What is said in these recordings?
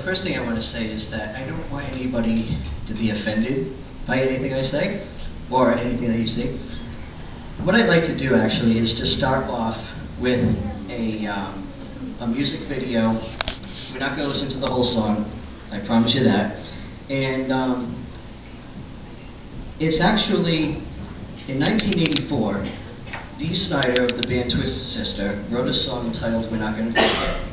the first thing I want to say is that I don't want anybody to be offended by anything I say or anything that you see. What I'd like to do actually is to start off with a, um, a music video. We're not going to listen to the whole song, I promise you that. And um, it's actually in 1984. Dee Snider of the band Twisted Sister wrote a song entitled We're Not Gonna Forget.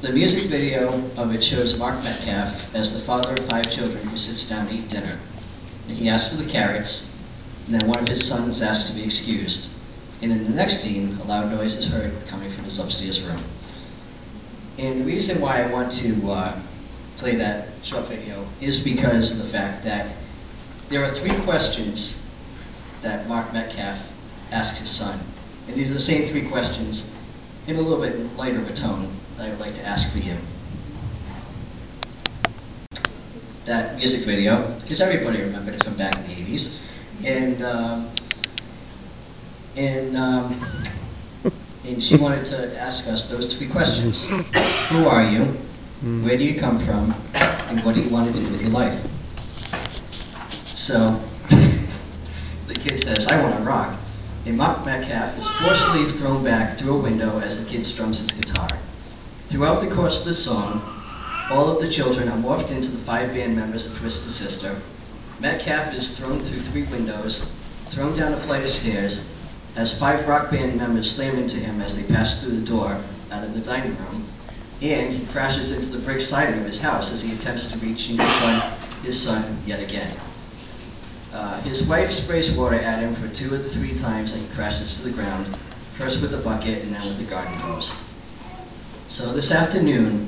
The music video of it shows Mark Metcalf as the father of five children who sits down to eat dinner. He asks for the carrots, and then one of his sons asks to be excused. And in the next scene, a loud noise is heard coming from his upstairs room. And the reason why I want to uh, play that short video is because of the fact that there are three questions that Mark Metcalf asked his son. And these are the same three questions in a little bit lighter of a tone that I would like to ask for you. That music video, because everybody remembered it from back in the 80s. And, um, and, um, and she wanted to ask us those three questions. Who are you? Where do you come from? And what do you want to do with your life? So, the kid says, I want to rock. And Mark Metcalf is forcefully thrown back through a window as the kid strums his guitar. Throughout the course of the song, all of the children are morphed into the five band members of Twisted Sister. Metcalf is thrown through three windows, thrown down a flight of stairs, as five rock band members slam into him as they pass through the door out of the dining room, and he crashes into the brick siding of his house as he attempts to reach and confront his son yet again. Uh, his wife sprays water at him for two or three times and he crashes to the ground, first with a bucket and then with the garden hose. So this afternoon,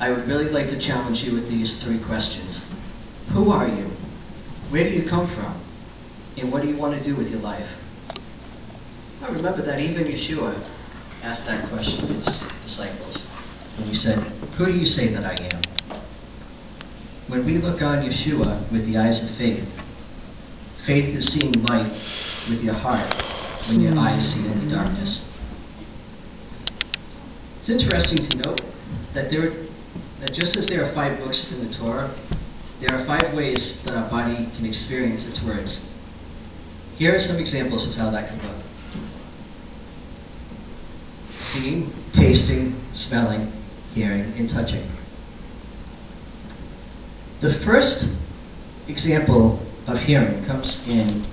I would really like to challenge you with these three questions. Who are you? Where do you come from? And what do you want to do with your life? I remember that even Yeshua asked that question to his disciples. And he said, Who do you say that I am? When we look on Yeshua with the eyes of faith, faith is seeing light with your heart when your hmm. eyes see in the darkness. It's interesting to note that there, that just as there are five books in the Torah, there are five ways that our body can experience its words. Here are some examples of how that can look seeing, tasting, smelling, hearing, and touching. The first example of hearing comes in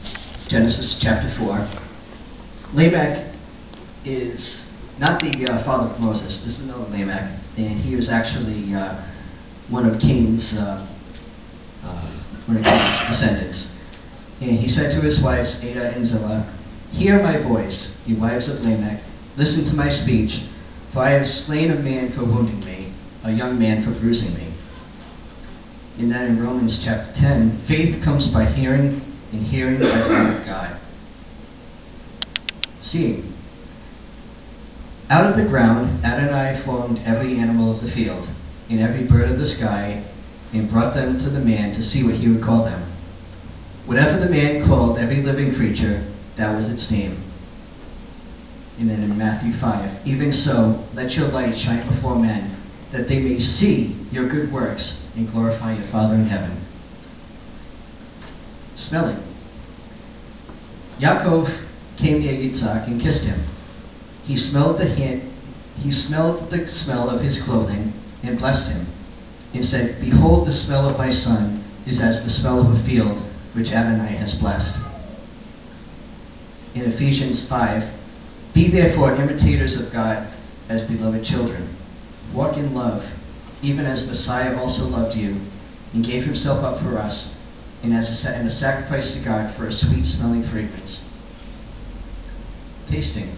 Genesis chapter 4. Lamech is not the uh, father of Moses, this is another Lamech, and he was actually uh, one of Cain's, uh, uh, one of Cain's descendants. And he said to his wives, Ada and Zillah, Hear my voice, you wives of Lamech, listen to my speech, for I have slain a man for wounding me, a young man for bruising me. And then in Romans chapter 10, faith comes by hearing, and hearing by the word of God. Seeing. Out of the ground Adonai formed every animal of the field, and every bird of the sky, and brought them to the man to see what he would call them. Whatever the man called every living creature, that was its name. And then in Matthew 5, even so, let your light shine before men, that they may see your good works and glorify your Father in heaven. Smelling. Yaakov came near Yitzhak and kissed him. He smelled the hand, he smelled the smell of his clothing and blessed him, and said, Behold, the smell of my son is as the smell of a field which Adonai has blessed. In Ephesians 5, Be therefore imitators of God as beloved children. Walk in love, even as Messiah also loved you and gave himself up for us, and as a, and a sacrifice to God for a sweet smelling fragrance. Tasting.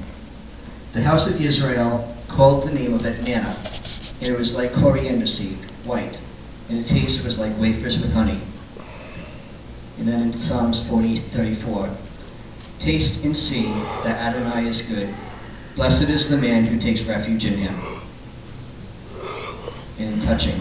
The house of Israel called the name of it manna, and it was like coriander seed, white, and the taste was like wafers with honey. And then in Psalms 40, 34, Taste and see that Adonai is good. Blessed is the man who takes refuge in him. And in touching.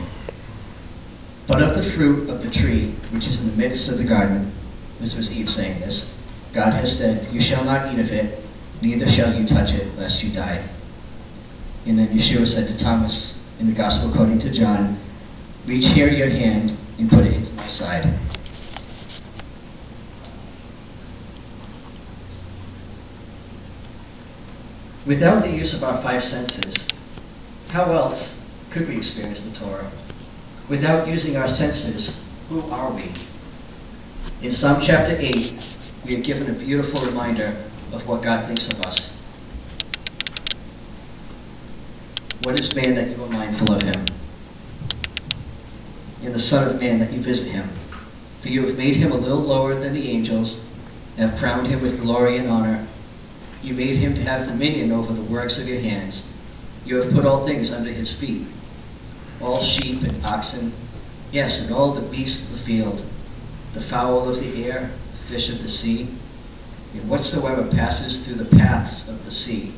But of the fruit of the tree which is in the midst of the garden, this was Eve saying this, God has said, You shall not eat of it, neither shall you touch it, lest you die. And then Yeshua said to Thomas in the Gospel according to John, reach here your hand and put it into my side. Without the use of our five senses, how else could we experience the Torah? Without using our senses, who are we? In Psalm chapter 8, we are given a beautiful reminder of what God thinks of us. What is man that you are mindful of him? And the Son of Man that you visit him? For you have made him a little lower than the angels, and have crowned him with glory and honor. You made him to have dominion over the works of your hands. You have put all things under his feet all sheep and oxen, yes, and all the beasts of the field, the fowl of the air, fish of the sea, and whatsoever passes through the paths of the sea.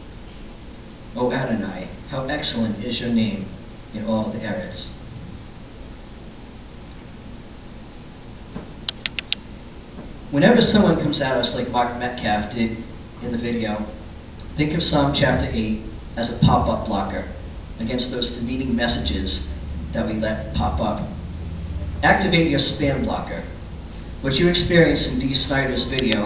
O Adonai, how excellent is your name in all the earths. Whenever someone comes at us like Mark Metcalf did in the video, think of Psalm chapter 8 as a pop-up blocker against those demeaning messages that we let pop up. Activate your spam blocker. What you experienced in Dee Snider's video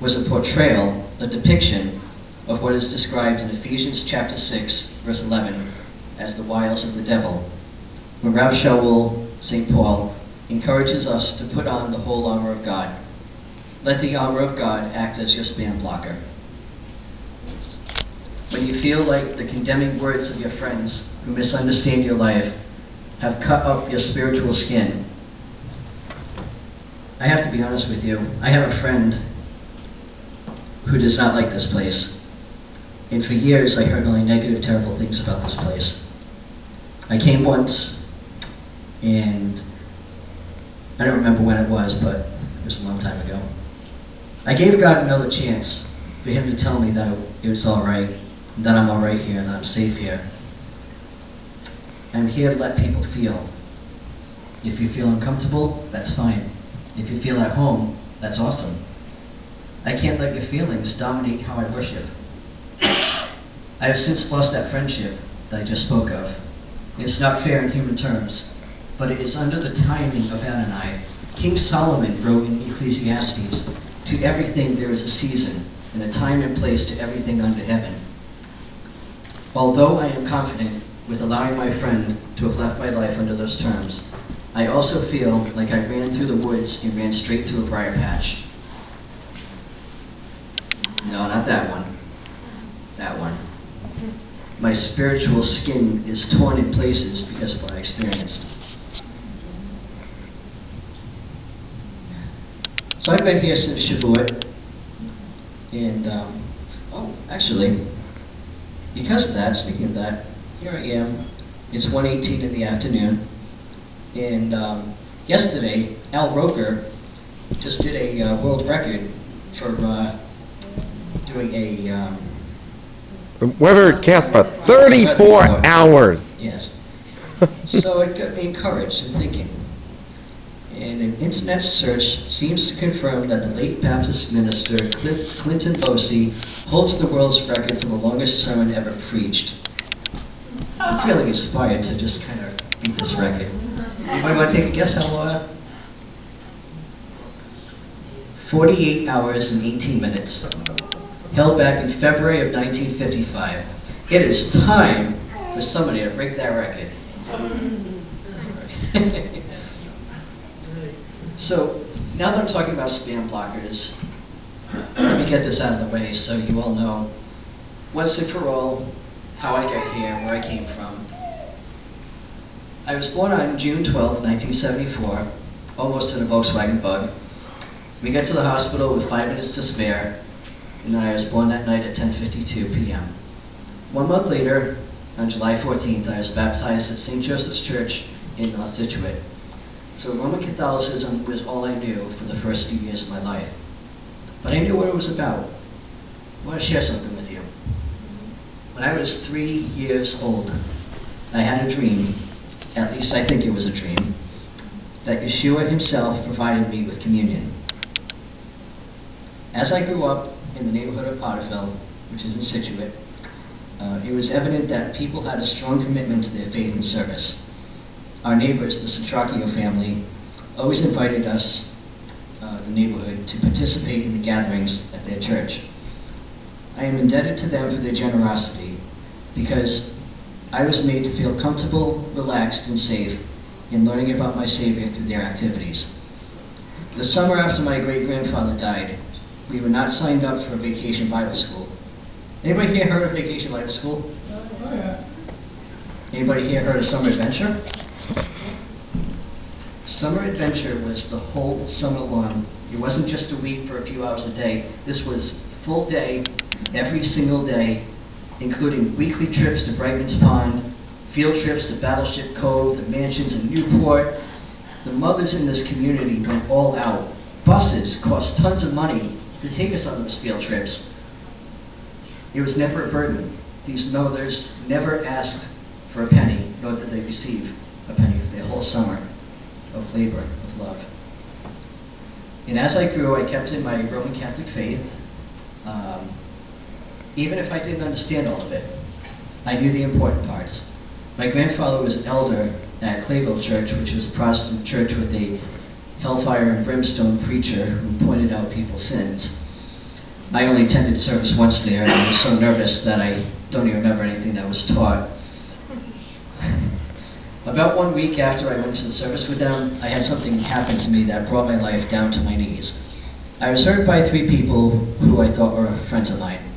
was a portrayal, a depiction of what is described in Ephesians chapter 6, verse 11, as the wiles of the devil. When Rav Shaul, St. Paul, encourages us to put on the whole armor of God. Let the armor of God act as your spam blocker. When you feel like the condemning words of your friends who misunderstand your life have cut up your spiritual skin, I have to be honest with you. I have a friend who does not like this place. And for years, I heard only negative, terrible things about this place. I came once, and I don't remember when it was, but it was a long time ago. I gave God another chance for Him to tell me that it was all right, that I'm all right here, and that I'm safe here. I'm here to let people feel. If you feel uncomfortable, that's fine. If you feel at home, that's awesome. I can't let your feelings dominate how I worship. I have since lost that friendship that I just spoke of. It's not fair in human terms, but it is under the timing of Adonai. King Solomon wrote in Ecclesiastes, To everything there is a season, and a time and place to everything under heaven. Although I am confident with allowing my friend to have left my life under those terms, I also feel like I ran through the woods and ran straight to a briar patch. No, not that one. That one. My spiritual skin is torn in places because of what I experienced. So I've been here since Shavuot, and um, oh, actually, because of that, speaking of that, here I am. It's 1:18 in the afternoon, and um, yesterday Al Roker just did a uh, world record for uh, doing a um, Weather cast for 34 hours. yes. so it got me encouraged in thinking. And an internet search seems to confirm that the late Baptist minister Clinton Locy holds the world's record for the longest sermon ever preached. I'm feeling inspired to just kind of beat this record. Anybody want to take a guess how long? 48 hours and 18 minutes. Held back in February of 1955. It is time for somebody to break that record. so, now that I'm talking about spam blockers, let me get this out of the way so you all know once and for all how I got here, and where I came from. I was born on June 12, 1974, almost in a Volkswagen bug. We got to the hospital with five minutes to spare, and I was born that night at 10.52 p.m. One month later, on July 14th, I was baptized at St. Joseph's Church in North Scituate. So Roman Catholicism was all I knew for the first few years of my life. But I knew what it was about. I want to share something with you. When I was three years old, I had a dream, at least I think it was a dream, that Yeshua himself provided me with communion. As I grew up in the neighborhood of Potterville, which is in Scituate, uh, it was evident that people had a strong commitment to their faith and service. our neighbors, the Centracchio family, always invited us, uh, the neighborhood, to participate in the gatherings at their church. I am indebted to them for their generosity because I was made to feel comfortable, relaxed, and safe in learning about my Savior through their activities. The summer after my great grandfather died, we were not signed up for a vacation Bible school. Anybody here heard of vacation Bible school? Oh, yeah. Anybody here heard of summer adventure? Summer adventure was the whole summer long. It wasn't just a week for a few hours a day. This was full day, every single day, including weekly trips to Brightman's Pond, field trips to Battleship Cove, the mansions in Newport. The mothers in this community went all out. Buses cost tons of money to take us on those field trips. It was never a burden. These mothers never asked for a penny, nor did they receive a penny for their whole summer of labor, of love. And as I grew, I kept in my Roman Catholic faith. Um, even if I didn't understand all of it, I knew the important parts. My grandfather was elder at Clayville Church, which was a Protestant church with a hellfire and brimstone preacher who pointed out people's sins. I only attended service once there, and I was so nervous that I don't even remember anything that was taught. About one week after I went to the service with them, I had something happen to me that brought my life down to my knees. I was hurt by three people who I thought were friends of mine.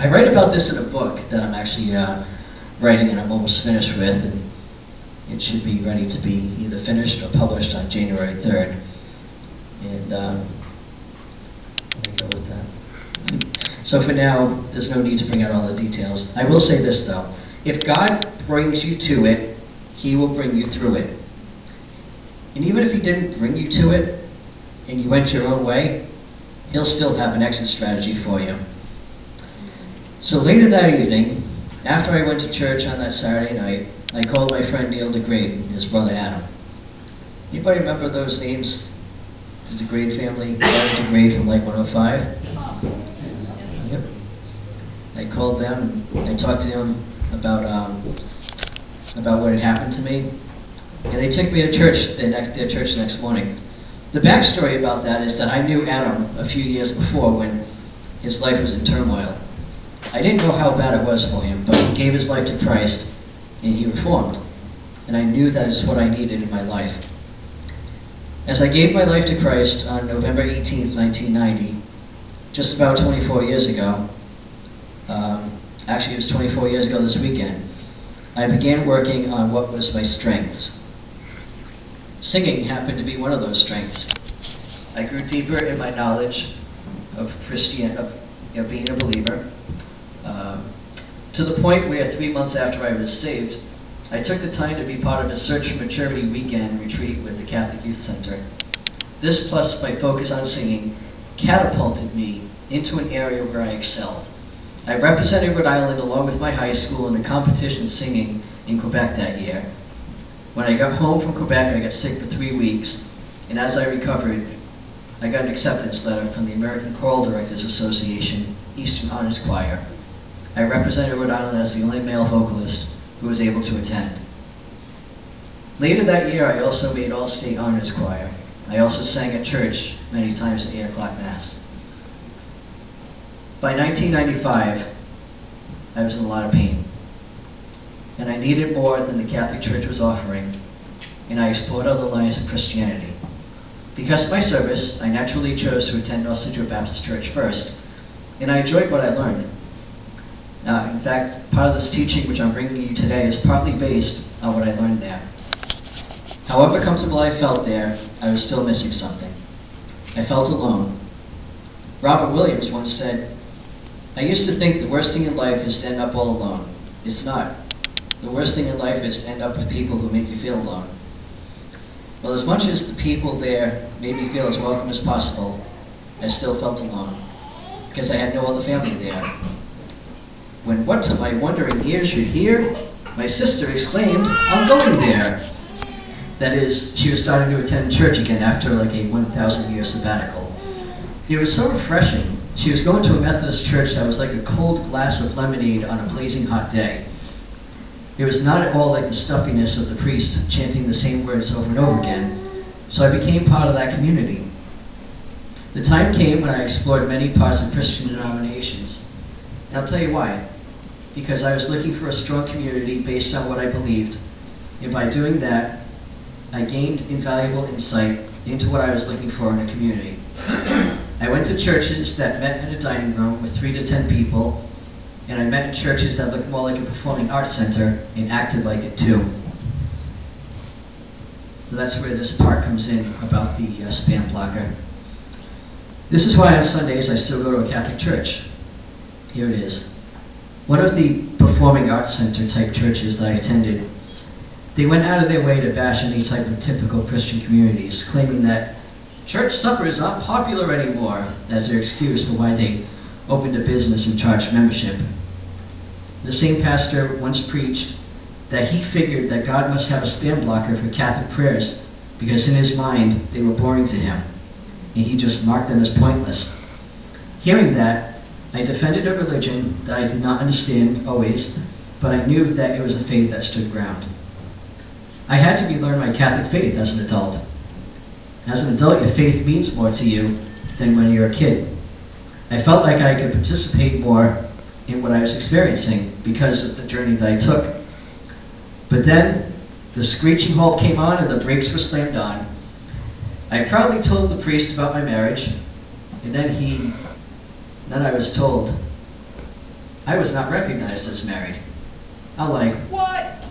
I write about this in a book that I'm actually uh, writing and I'm almost finished with, and it should be ready to be either finished or published on January 3rd. And um, let me go with that. So for now, there's no need to bring out all the details. I will say this though: if God brings you to it, He will bring you through it. And even if He didn't bring you to it, and you went your own way, He'll still have an exit strategy for you. So later that evening, after I went to church on that Saturday night, I called my friend Neil DeGrade and his brother Adam. Anybody remember those names? The DeGrade family, Adam DeGrade from Lite 105? Yep. I called them, I talked to them about, um, about what had happened to me, and they took me to church, their, next, their church the next morning. The backstory about that is that I knew Adam a few years before when his life was in turmoil. I didn't know how bad it was for him, but he gave his life to Christ and he reformed. And I knew that is what I needed in my life. As I gave my life to Christ on November 18, 1990, just about 24 years ago, um, actually it was 24 years ago this weekend, I began working on what was my strengths. Singing happened to be one of those strengths. I grew deeper in my knowledge of Christian, of, of being a believer, to the point where three months after I was saved, I took the time to be part of a Search for Maturity weekend retreat with the Catholic Youth Center. This, plus my focus on singing, catapulted me into an area where I excelled. I represented Rhode Island along with my high school in a competition singing in Quebec that year. When I got home from Quebec, I got sick for three weeks, and as I recovered, I got an acceptance letter from the American Choral Directors Association, Eastern Honors Choir. I represented Rhode Island as the only male vocalist who was able to attend. Later that year, I also made All-State Honors Choir. I also sang at church many times at 8 o'clock Mass. By 1995, I was in a lot of pain. And I needed more than the Catholic Church was offering, and I explored other lines of Christianity. Because of my service, I naturally chose to attend Central Baptist Church first, and I enjoyed what I learned. Uh, in fact, part of this teaching which I'm bringing you today is partly based on what I learned there. However comfortable I felt there, I was still missing something. I felt alone. Robert Williams once said, I used to think the worst thing in life is to end up all alone. It's not. The worst thing in life is to end up with people who make you feel alone. Well, as much as the people there made me feel as welcome as possible, I still felt alone because I had no other family there. When what to my wondering ears should hear, my sister exclaimed, I'm going there. That is, she was starting to attend church again after like a 1,000 year sabbatical. It was so refreshing. She was going to a Methodist church that was like a cold glass of lemonade on a blazing hot day. It was not at all like the stuffiness of the priest chanting the same words over and over again, so I became part of that community. The time came when I explored many parts of Christian denominations. And I'll tell you why. Because I was looking for a strong community based on what I believed. And by doing that, I gained invaluable insight into what I was looking for in a community. I went to churches that met in a dining room with three to ten people, and I met in churches that looked more like a performing arts center and acted like it too. So that's where this part comes in about the uh, spam blocker. This is why on Sundays I still go to a Catholic church. Here it is. One of the performing arts center type churches that I attended, they went out of their way to bash any type of typical Christian communities, claiming that church supper is not popular anymore as their excuse for why they opened a business and charged membership. The same pastor once preached that he figured that God must have a spam blocker for Catholic prayers because in his mind they were boring to him, and he just marked them as pointless. Hearing that, I defended a religion that I did not understand always, but I knew that it was a faith that stood ground. I had to relearn my Catholic faith as an adult. As an adult, your faith means more to you than when you're a kid. I felt like I could participate more in what I was experiencing because of the journey that I took. But then the screeching halt came on and the brakes were slammed on. I proudly told the priest about my marriage, and then he, then I was told I was not recognized as married. I'm like, what?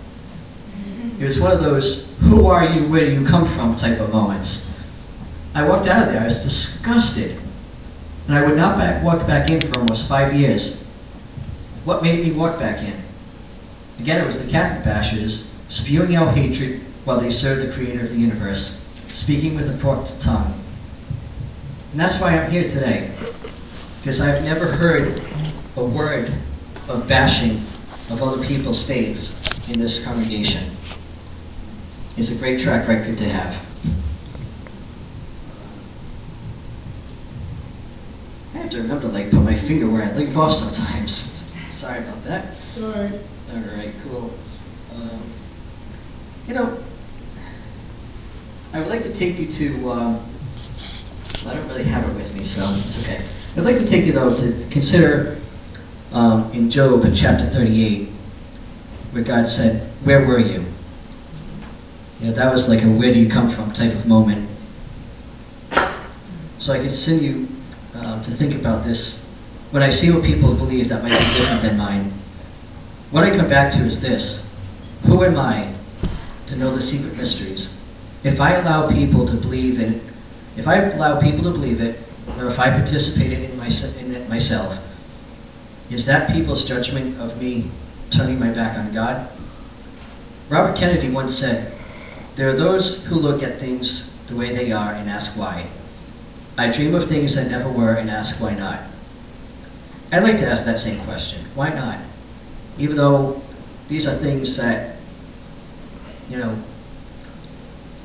It was one of those, who are you, where do you come from type of moments. I walked out of there, I was disgusted. And I would not back, walk back in for almost five years. What made me walk back in? Again, it was the Catholic bashers spewing out hatred while they served the creator of the universe, speaking with a forked tongue. And that's why I'm here today. Because I've never heard a word of bashing of other people's faiths in this congregation. It's a great track record to have. I have to remember to like put my finger where I leave off sometimes. Sorry about that. Alright. All right, cool. Um, you know, I would like to take you to. Um, I don't really have it with me, so it's okay. I'd like to take you though to consider um, in Job chapter 38, where God said, "Where were you?" You know, that was like a "Where do you come from?" type of moment. So I continue uh, to think about this when I see what people believe that might be different than mine. What I come back to is this Who am I to know the secret mysteries? If I allow people to believe in if I allow people to believe it, or if I participate in, my, in it myself, is that people's judgment of me turning my back on God? Robert Kennedy once said, There are those who look at things the way they are and ask why. I dream of things that never were and ask why not. I'd like to ask that same question. Why not? Even though these are things that, you know,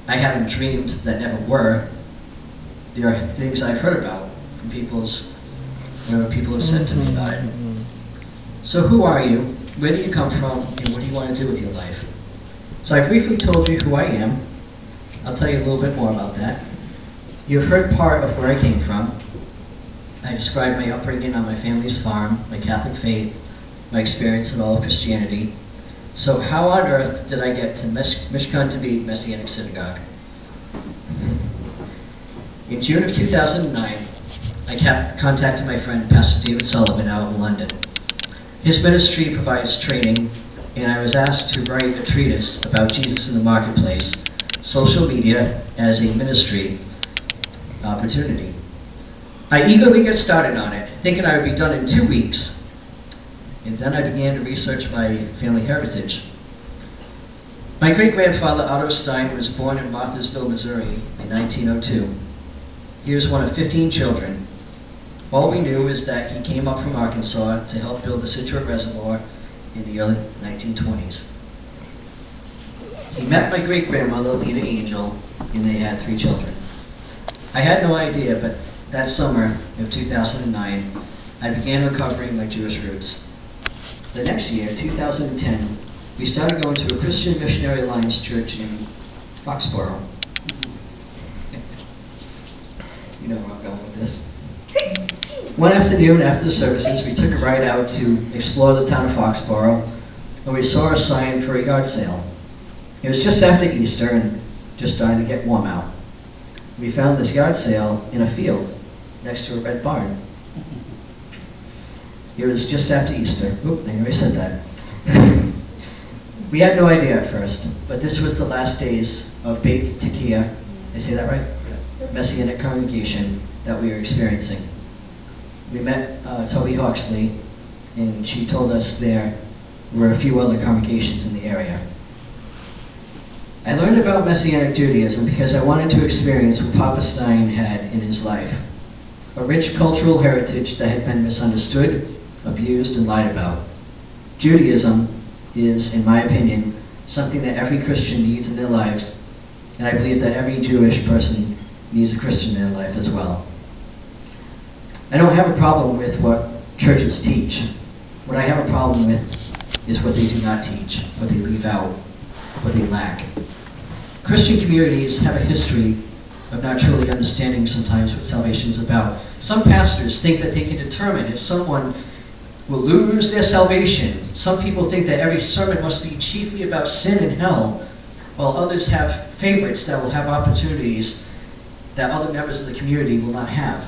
I haven't dreamed that never were, there are things I've heard about from people's, you know, people have said to me about it. Mm-hmm. So who are you? Where do you come from? And what do you want to do with your life? So I briefly told you who I am. I'll tell you a little bit more about that. You've heard part of where I came from. I described my upbringing on my family's farm, my Catholic faith, my experience in all of Christianity. So how on earth did I get to Mish- Mishkan David Messianic Synagogue? In June of 2009, I contacted my friend Pastor David Sullivan out in London. His ministry provides training, and I was asked to write a treatise about Jesus in the marketplace, social media as a ministry opportunity. I eagerly got started on it, thinking I would be done in two weeks. And then I began to research my family heritage. My great grandfather Otto Stein was born in Marthasville, Missouri in 1902. He was one of 15 children. All we knew is that he came up from Arkansas to help build the Scituate Reservoir in the early 1920s. He met my great grandmother, Lena Angel, and they had three children. I had no idea, but that summer of 2009, I began recovering my Jewish roots. The next year, 2010, we started going to a Christian Missionary Alliance church in Foxborough. You know where I'm going with this. One afternoon after the services, we took a ride out to explore the town of Foxborough, and we saw a sign for a yard sale. It was just after Easter and just starting to get warm out. We found this yard sale in a field next to a red barn. It was just after Easter. Oop, I already said that. we had no idea at first, but this was the last days of Beit. Did I say that right? Messianic congregation that we were experiencing. We met uh, Toby Hawksley, and she told us there were a few other congregations in the area. I learned about Messianic Judaism because I wanted to experience what Papa Stein had in his life a rich cultural heritage that had been misunderstood, abused, and lied about. Judaism is, in my opinion, something that every Christian needs in their lives, and I believe that every Jewish person needs a Christian in life as well. I don't have a problem with what churches teach. What I have a problem with is what they do not teach, what they leave out, what they lack. Christian communities have a history of not truly understanding sometimes what salvation is about. Some pastors think that they can determine if someone will lose their salvation. Some people think that every sermon must be chiefly about sin and hell, while others have favorites that will have opportunities that other members of the community will not have.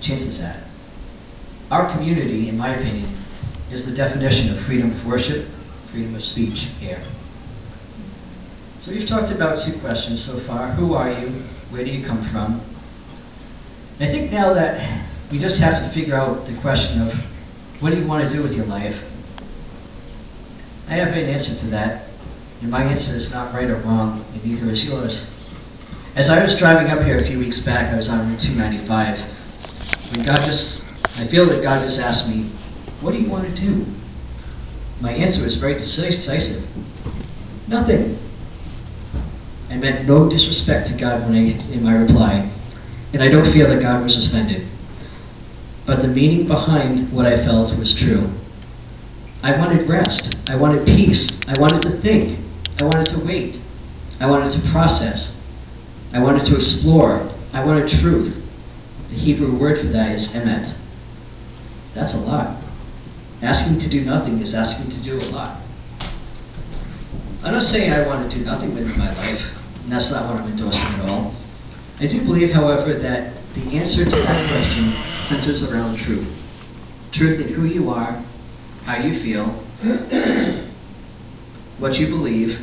Chances that. Our community, in my opinion, is the definition of freedom of worship, freedom of speech here. So we've talked about two questions so far. Who are you? Where do you come from? And I think now that we just have to figure out the question of what do you want to do with your life? I have an answer to that, and my answer is not right or wrong, and neither is yours. As I was driving up here a few weeks back, I was on Route 295. and God just, I feel that God just asked me, What do you want to do? My answer was very decisive Nothing. I meant no disrespect to God when I, in my reply, and I don't feel that God was offended. But the meaning behind what I felt was true. I wanted rest. I wanted peace. I wanted to think. I wanted to wait. I wanted to process. I wanted to explore. I wanted truth. The Hebrew word for that is emet. That's a lot. Asking to do nothing is asking to do a lot. I'm not saying I want to do nothing with my life, and that's not what I'm endorsing at all. I do believe, however, that the answer to that question centers around truth. Truth in who you are, how you feel, what you believe.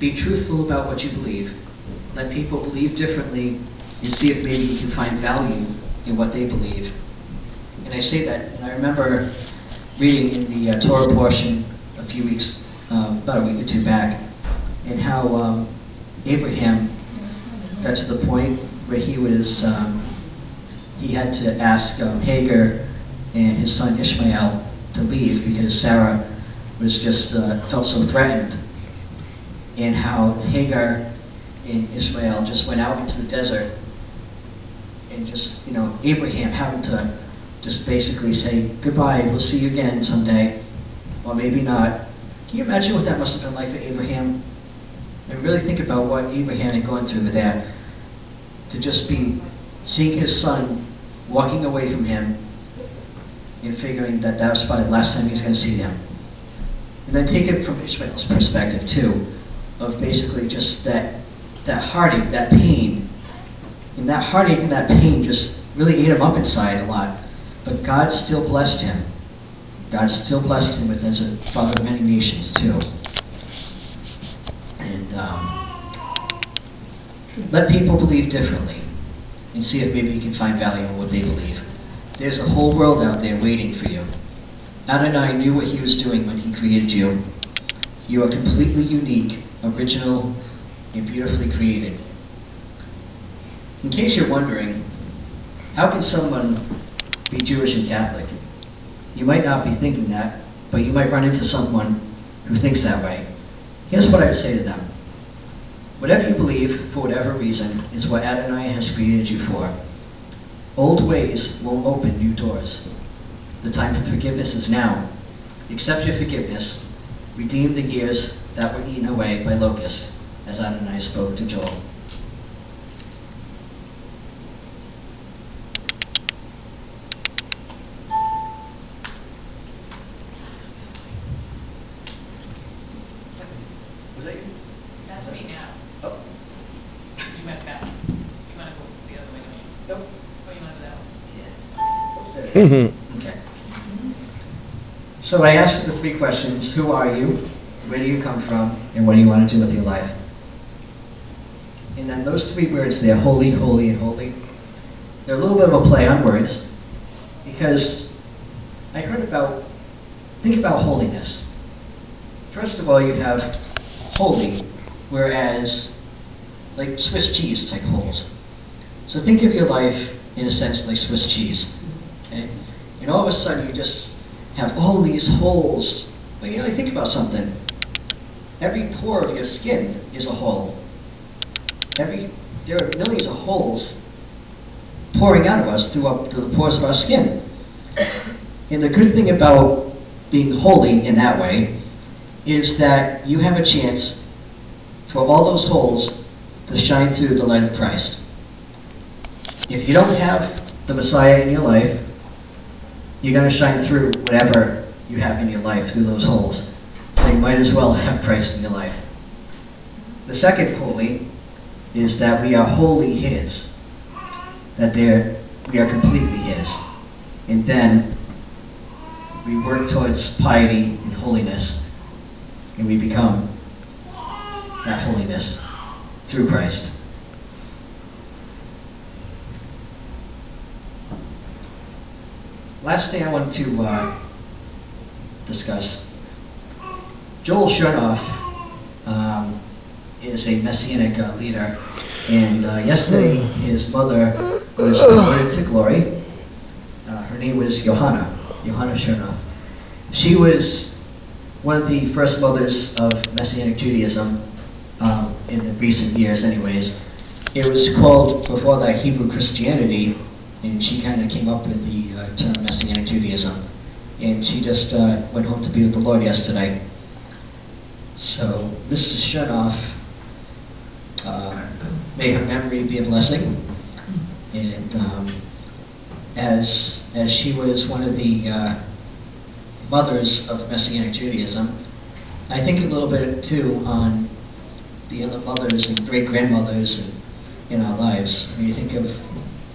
Be truthful about what you believe. Let people believe differently and see if maybe you can find value in what they believe. And I say that, and I remember reading in the uh, Torah portion a few weeks, um, about a week or two back, and how um, Abraham got to the point where he was, um, he had to ask um, Hagar and his son Ishmael to leave because Sarah was just uh, felt so threatened, and how Hagar and Ishmael just went out into the desert, and just you know Abraham having to just basically say goodbye, we'll see you again someday, or maybe not. Can you imagine what that must have been like for Abraham? And really think about what Abraham had gone through with that. To just be seeing his son walking away from him and figuring that that was probably the last time he was going to see them. And then take it from Ishmael's perspective too, of basically just that that heartache, that pain. And that heartache and that pain just really ate him up inside a lot. But God still blessed him. God still blessed him with as a father of many nations too. And um, let people believe differently and see if maybe you can find value in what they believe. There's a whole world out there waiting for you. Adonai knew what he was doing when he created you. You are completely unique, original, and beautifully created. In case you're wondering, how can someone be Jewish and Catholic? You might not be thinking that, but you might run into someone who thinks that way. Here's what I would say to them. Whatever you believe, for whatever reason, is what Adonai has created you for. Old ways won't open new doors. The time for forgiveness is now. Accept your forgiveness redeem the years that were eaten away by locusts, as Adonai spoke to Joel. Was that you? That's me now. Oh, You went back. You want the other way, nope. Or you want that way? Yeah. There it is. Mhm. Okay. So I asked the three questions, who are you, where do you come from, and what do you want to do with your life? And then those three words there, holy, holy, and holy, they're a little bit of a play on words, because I heard about, think about holiness. First of all, you have holy, whereas like Swiss cheese type holes. So think of your life in a sense like Swiss cheese. Okay? And all of a sudden you just have all these holes. But you know, think about something. Every pore of your skin is a hole. Every there are millions of holes pouring out of us through, up, through the pores of our skin. And the good thing about being holy in that way is that you have a chance for all those holes to shine through the light of Christ. If you don't have the Messiah in your life, you're going to shine through whatever you have in your life through those holes. So you might as well have Christ in your life. The second holy is that we are wholly His, that they're, we are completely His. And then we work towards piety and holiness, and we become that holiness through Christ. Last thing I want to uh, discuss. Joel Chernoff um, is a messianic uh, leader, and uh, yesterday his mother was promoted to glory. Uh, her name was Johanna, Johanna Chernoff. She was one of the first mothers of Messianic Judaism um, in the recent years, anyways. It was called before that Hebrew Christianity, and she kind of came up with the uh, term Messianic Judaism. And she just uh, went home to be with the Lord yesterday. So, Mrs. Uh, may her memory be a blessing. And um, as as she was one of the uh, mothers of Messianic Judaism, I think a little bit too on the other mothers and great grandmothers in, our lives. When you think of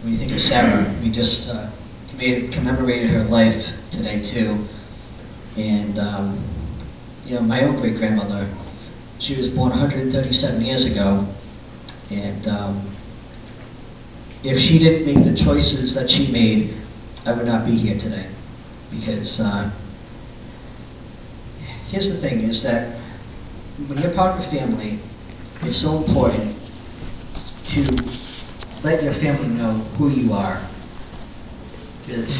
when you think of Sarah, we just uh, commemorated, commemorated her life today too. And um, you know, my own great grandmother, she was born 137 years ago, and um, if she didn't make the choices that she made, I would not be here today. Because uh, here's the thing: is that when you're part of a family, it's so important to let your family know who you are. Because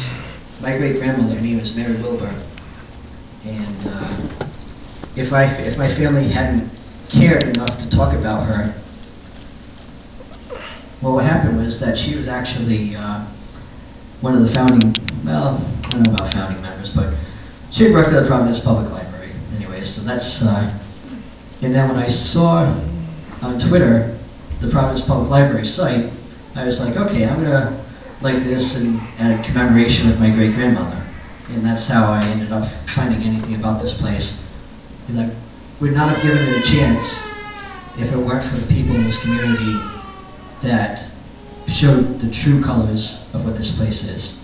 my great grandmother, her name was Mary Wilbur, and uh, if I if my family hadn't cared enough to talk about her, well, what happened was that she was actually uh, one of the founding. Well, I don't know about founding members, but she worked at the Providence Public Library, anyway. So that's. Uh, and then when I saw on Twitter the Providence Public Library site, I was like, okay, I'm gonna like this and add a commemoration of my great grandmother. And that's how I ended up finding anything about this place. Because I would not have given it a chance if it weren't for the people in this community that showed the true colors of what this place is.